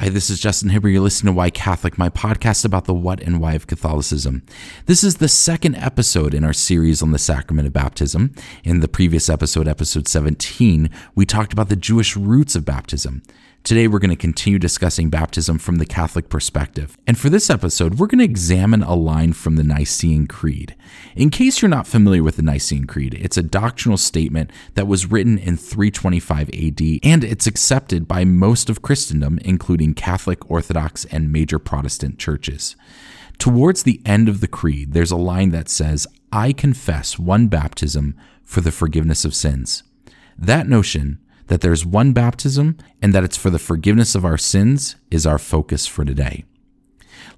Hi, this is Justin Hibbard. You're listening to Why Catholic, my podcast about the what and why of Catholicism. This is the second episode in our series on the sacrament of baptism. In the previous episode, episode 17, we talked about the Jewish roots of baptism. Today, we're going to continue discussing baptism from the Catholic perspective. And for this episode, we're going to examine a line from the Nicene Creed. In case you're not familiar with the Nicene Creed, it's a doctrinal statement that was written in 325 AD, and it's accepted by most of Christendom, including Catholic, Orthodox, and major Protestant churches. Towards the end of the Creed, there's a line that says, I confess one baptism for the forgiveness of sins. That notion that there's one baptism and that it's for the forgiveness of our sins is our focus for today.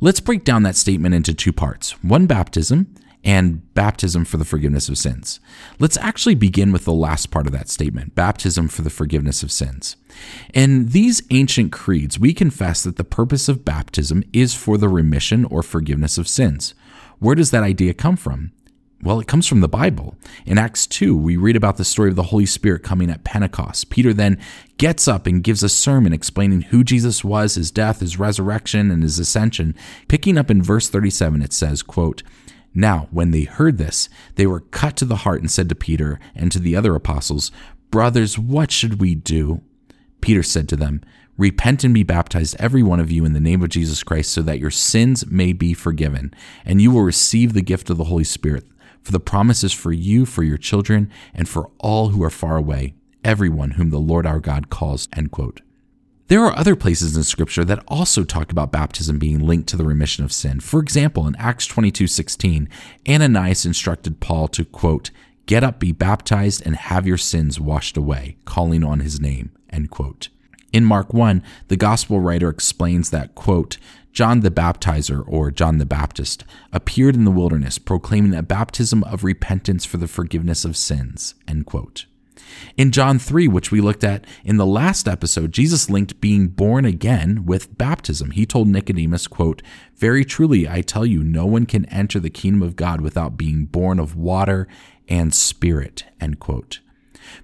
Let's break down that statement into two parts one baptism and baptism for the forgiveness of sins. Let's actually begin with the last part of that statement baptism for the forgiveness of sins. In these ancient creeds, we confess that the purpose of baptism is for the remission or forgiveness of sins. Where does that idea come from? Well, it comes from the Bible. In Acts 2, we read about the story of the Holy Spirit coming at Pentecost. Peter then gets up and gives a sermon explaining who Jesus was, his death, his resurrection, and his ascension. Picking up in verse 37, it says, quote, Now, when they heard this, they were cut to the heart and said to Peter and to the other apostles, Brothers, what should we do? Peter said to them, Repent and be baptized, every one of you, in the name of Jesus Christ, so that your sins may be forgiven, and you will receive the gift of the Holy Spirit. For the promise is for you, for your children, and for all who are far away, everyone whom the Lord our God calls. End quote. There are other places in Scripture that also talk about baptism being linked to the remission of sin. For example, in Acts 22 16, Ananias instructed Paul to, quote, Get up, be baptized, and have your sins washed away, calling on his name. End quote. In Mark 1, the gospel writer explains that, quote, John the Baptizer, or John the Baptist, appeared in the wilderness proclaiming a baptism of repentance for the forgiveness of sins. In John 3, which we looked at in the last episode, Jesus linked being born again with baptism. He told Nicodemus, quote, Very truly, I tell you, no one can enter the kingdom of God without being born of water and spirit, end quote.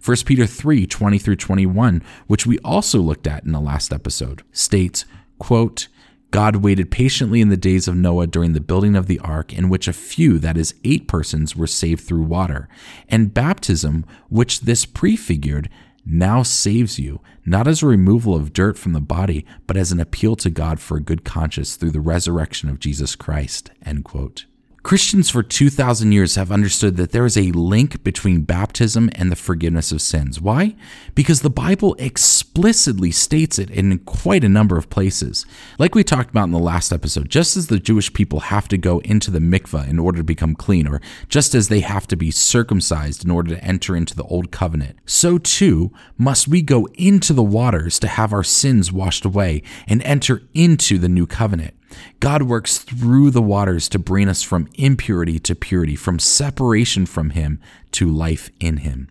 1 Peter 3, 20 through 21, which we also looked at in the last episode, states, quote, God waited patiently in the days of Noah during the building of the ark, in which a few, that is, eight persons, were saved through water. And baptism, which this prefigured, now saves you, not as a removal of dirt from the body, but as an appeal to God for a good conscience through the resurrection of Jesus Christ. End quote. Christians for 2,000 years have understood that there is a link between baptism and the forgiveness of sins. Why? Because the Bible explicitly states it in quite a number of places. Like we talked about in the last episode, just as the Jewish people have to go into the mikvah in order to become clean, or just as they have to be circumcised in order to enter into the old covenant, so too must we go into the waters to have our sins washed away and enter into the new covenant. God works through the waters to bring us from impurity to purity, from separation from Him to life in Him.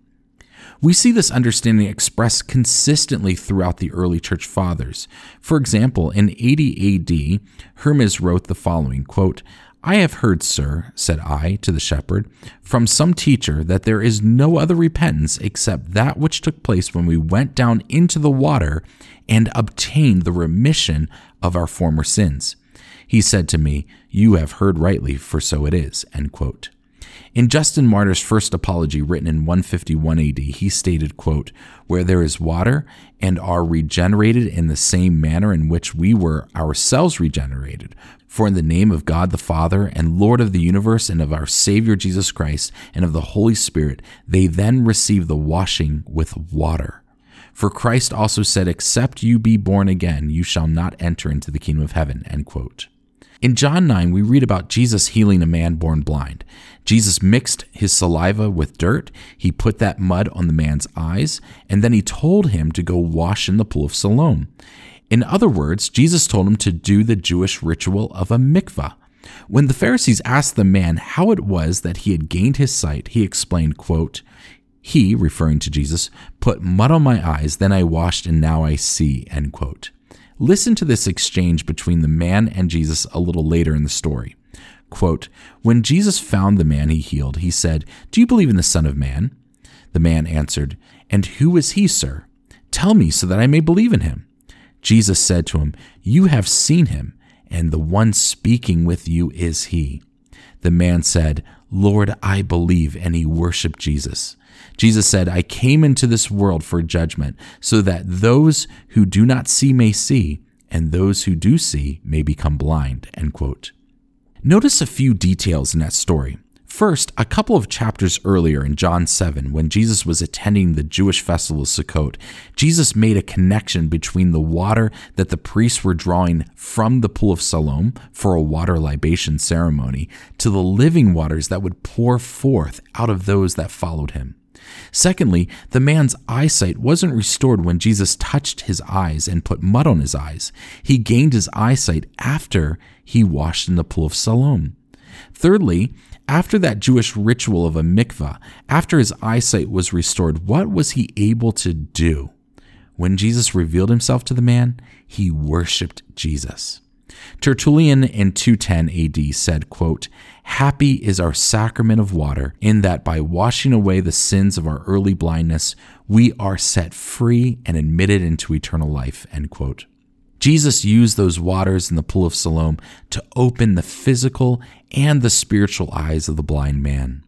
We see this understanding expressed consistently throughout the early church fathers. For example, in 80 AD, Hermas wrote the following quote, I have heard, sir, said I to the shepherd, from some teacher that there is no other repentance except that which took place when we went down into the water and obtained the remission of our former sins. He said to me, You have heard rightly, for so it is. In Justin Martyr's first apology, written in 151 AD, he stated, quote, Where there is water and are regenerated in the same manner in which we were ourselves regenerated, for in the name of God the Father and Lord of the universe and of our Savior Jesus Christ and of the Holy Spirit, they then receive the washing with water. For Christ also said, Except you be born again, you shall not enter into the kingdom of heaven. End quote. In John 9, we read about Jesus healing a man born blind. Jesus mixed his saliva with dirt, he put that mud on the man's eyes, and then he told him to go wash in the pool of Siloam. In other words, Jesus told him to do the Jewish ritual of a mikvah. When the Pharisees asked the man how it was that he had gained his sight, he explained, quote, He, referring to Jesus, put mud on my eyes, then I washed, and now I see. End quote. Listen to this exchange between the man and Jesus a little later in the story. Quote, when Jesus found the man he healed, he said, Do you believe in the Son of Man? The man answered, And who is he, sir? Tell me so that I may believe in him. Jesus said to him, You have seen him, and the one speaking with you is he. The man said, Lord, I believe, and he worshiped Jesus. Jesus said, I came into this world for judgment, so that those who do not see may see, and those who do see may become blind. End quote. Notice a few details in that story. First, a couple of chapters earlier in John 7, when Jesus was attending the Jewish festival of Sukkot, Jesus made a connection between the water that the priests were drawing from the pool of Siloam for a water libation ceremony to the living waters that would pour forth out of those that followed him. Secondly, the man's eyesight wasn't restored when Jesus touched his eyes and put mud on his eyes. He gained his eyesight after he washed in the pool of Siloam. Thirdly, after that Jewish ritual of a mikvah, after his eyesight was restored, what was he able to do? When Jesus revealed himself to the man, he worshiped Jesus. Tertullian in 210 AD said, quote, Happy is our sacrament of water, in that by washing away the sins of our early blindness, we are set free and admitted into eternal life. End quote. Jesus used those waters in the pool of Siloam to open the physical and the spiritual eyes of the blind man.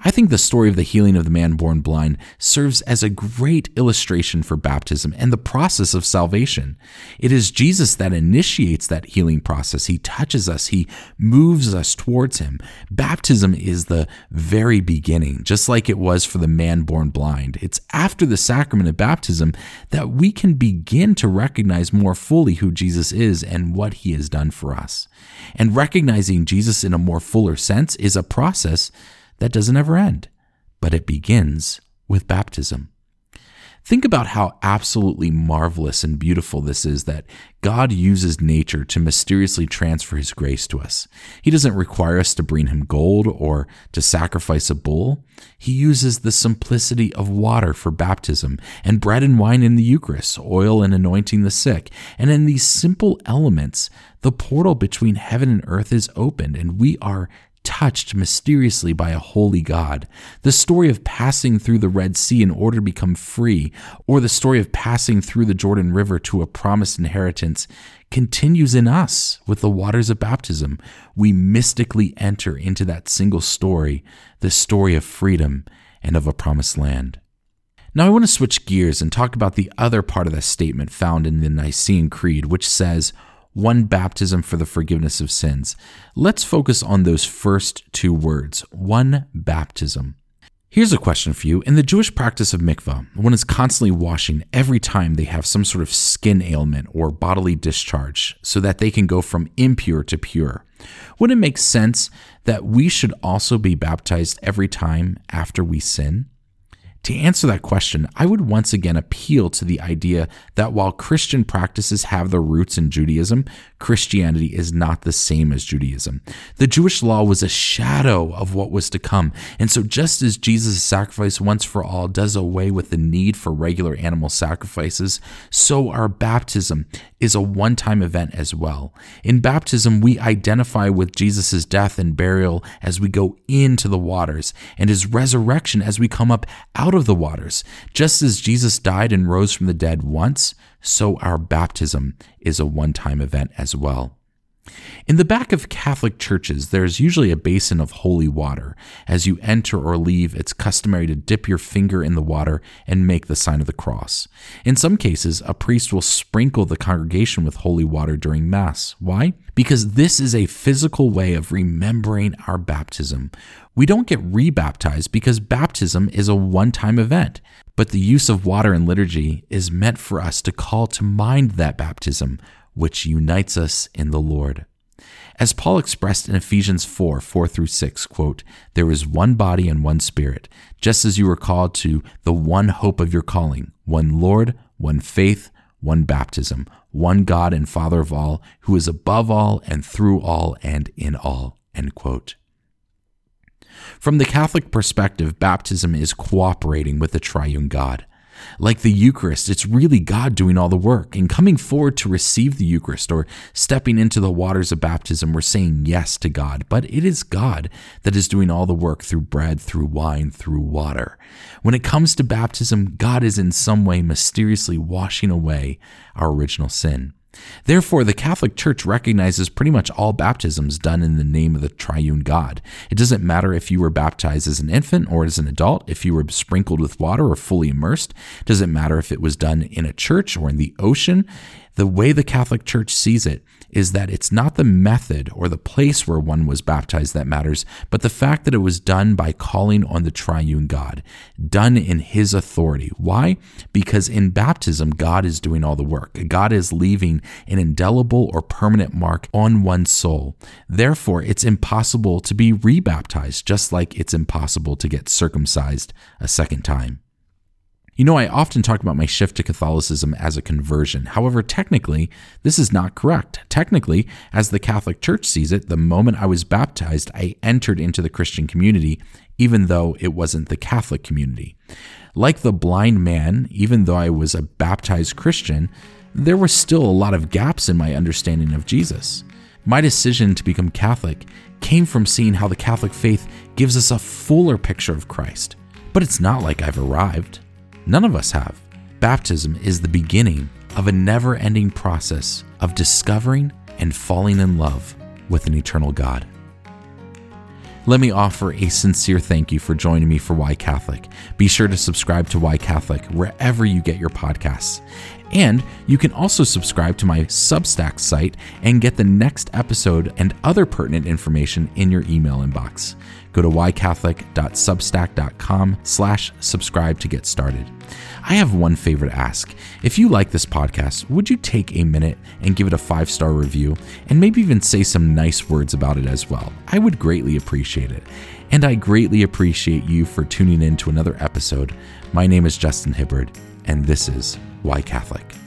I think the story of the healing of the man born blind serves as a great illustration for baptism and the process of salvation. It is Jesus that initiates that healing process. He touches us, He moves us towards Him. Baptism is the very beginning, just like it was for the man born blind. It's after the sacrament of baptism that we can begin to recognize more fully who Jesus is and what He has done for us. And recognizing Jesus in a more fuller sense is a process that doesn't ever end, but it begins with baptism. Think about how absolutely marvelous and beautiful this is that God uses nature to mysteriously transfer his grace to us. He doesn't require us to bring him gold or to sacrifice a bull. He uses the simplicity of water for baptism and bread and wine in the Eucharist, oil and anointing the sick. And in these simple elements, the portal between heaven and earth is opened and we are touched mysteriously by a holy God. The story of passing through the Red Sea in order to become free, or the story of passing through the Jordan River to a promised inheritance, continues in us with the waters of baptism. We mystically enter into that single story, the story of freedom and of a promised land. Now, I want to switch gears and talk about the other part of that statement found in the Nicene Creed, which says, one baptism for the forgiveness of sins. Let's focus on those first two words one baptism. Here's a question for you. In the Jewish practice of mikvah, one is constantly washing every time they have some sort of skin ailment or bodily discharge so that they can go from impure to pure. Wouldn't it make sense that we should also be baptized every time after we sin? To answer that question, I would once again appeal to the idea that while Christian practices have their roots in Judaism, Christianity is not the same as Judaism. The Jewish law was a shadow of what was to come. And so, just as Jesus' sacrifice once for all does away with the need for regular animal sacrifices, so our baptism is a one time event as well. In baptism, we identify with Jesus' death and burial as we go into the waters, and his resurrection as we come up out out of the waters. Just as Jesus died and rose from the dead once, so our baptism is a one time event as well. In the back of Catholic churches, there is usually a basin of holy water. As you enter or leave, it's customary to dip your finger in the water and make the sign of the cross. In some cases, a priest will sprinkle the congregation with holy water during Mass. Why? Because this is a physical way of remembering our baptism. We don't get rebaptized because baptism is a one time event, but the use of water in liturgy is meant for us to call to mind that baptism which unites us in the Lord. As Paul expressed in Ephesians 4 4 through 6, quote, There is one body and one spirit, just as you were called to the one hope of your calling, one Lord, one faith, one baptism, one God and Father of all, who is above all and through all and in all. End quote. From the Catholic perspective, baptism is cooperating with the triune God. Like the Eucharist, it's really God doing all the work. And coming forward to receive the Eucharist or stepping into the waters of baptism, we're saying yes to God. But it is God that is doing all the work through bread, through wine, through water. When it comes to baptism, God is in some way mysteriously washing away our original sin. Therefore, the Catholic Church recognizes pretty much all baptisms done in the name of the triune God. It doesn't matter if you were baptized as an infant or as an adult, if you were sprinkled with water or fully immersed. It doesn't matter if it was done in a church or in the ocean. The way the Catholic Church sees it is that it's not the method or the place where one was baptized that matters, but the fact that it was done by calling on the triune God, done in His authority. Why? Because in baptism, God is doing all the work. God is leaving an indelible or permanent mark on one's soul. Therefore, it's impossible to be rebaptized, just like it's impossible to get circumcised a second time. You know, I often talk about my shift to Catholicism as a conversion. However, technically, this is not correct. Technically, as the Catholic Church sees it, the moment I was baptized, I entered into the Christian community, even though it wasn't the Catholic community. Like the blind man, even though I was a baptized Christian, there were still a lot of gaps in my understanding of Jesus. My decision to become Catholic came from seeing how the Catholic faith gives us a fuller picture of Christ. But it's not like I've arrived. None of us have. Baptism is the beginning of a never ending process of discovering and falling in love with an eternal God. Let me offer a sincere thank you for joining me for Why Catholic. Be sure to subscribe to Why Catholic wherever you get your podcasts. And you can also subscribe to my Substack site and get the next episode and other pertinent information in your email inbox. Go to whycatholic.substack.com slash subscribe to get started. I have one favor to ask. If you like this podcast, would you take a minute and give it a five star review and maybe even say some nice words about it as well? I would greatly appreciate it. And I greatly appreciate you for tuning in to another episode. My name is Justin Hibbard, and this is Why Catholic.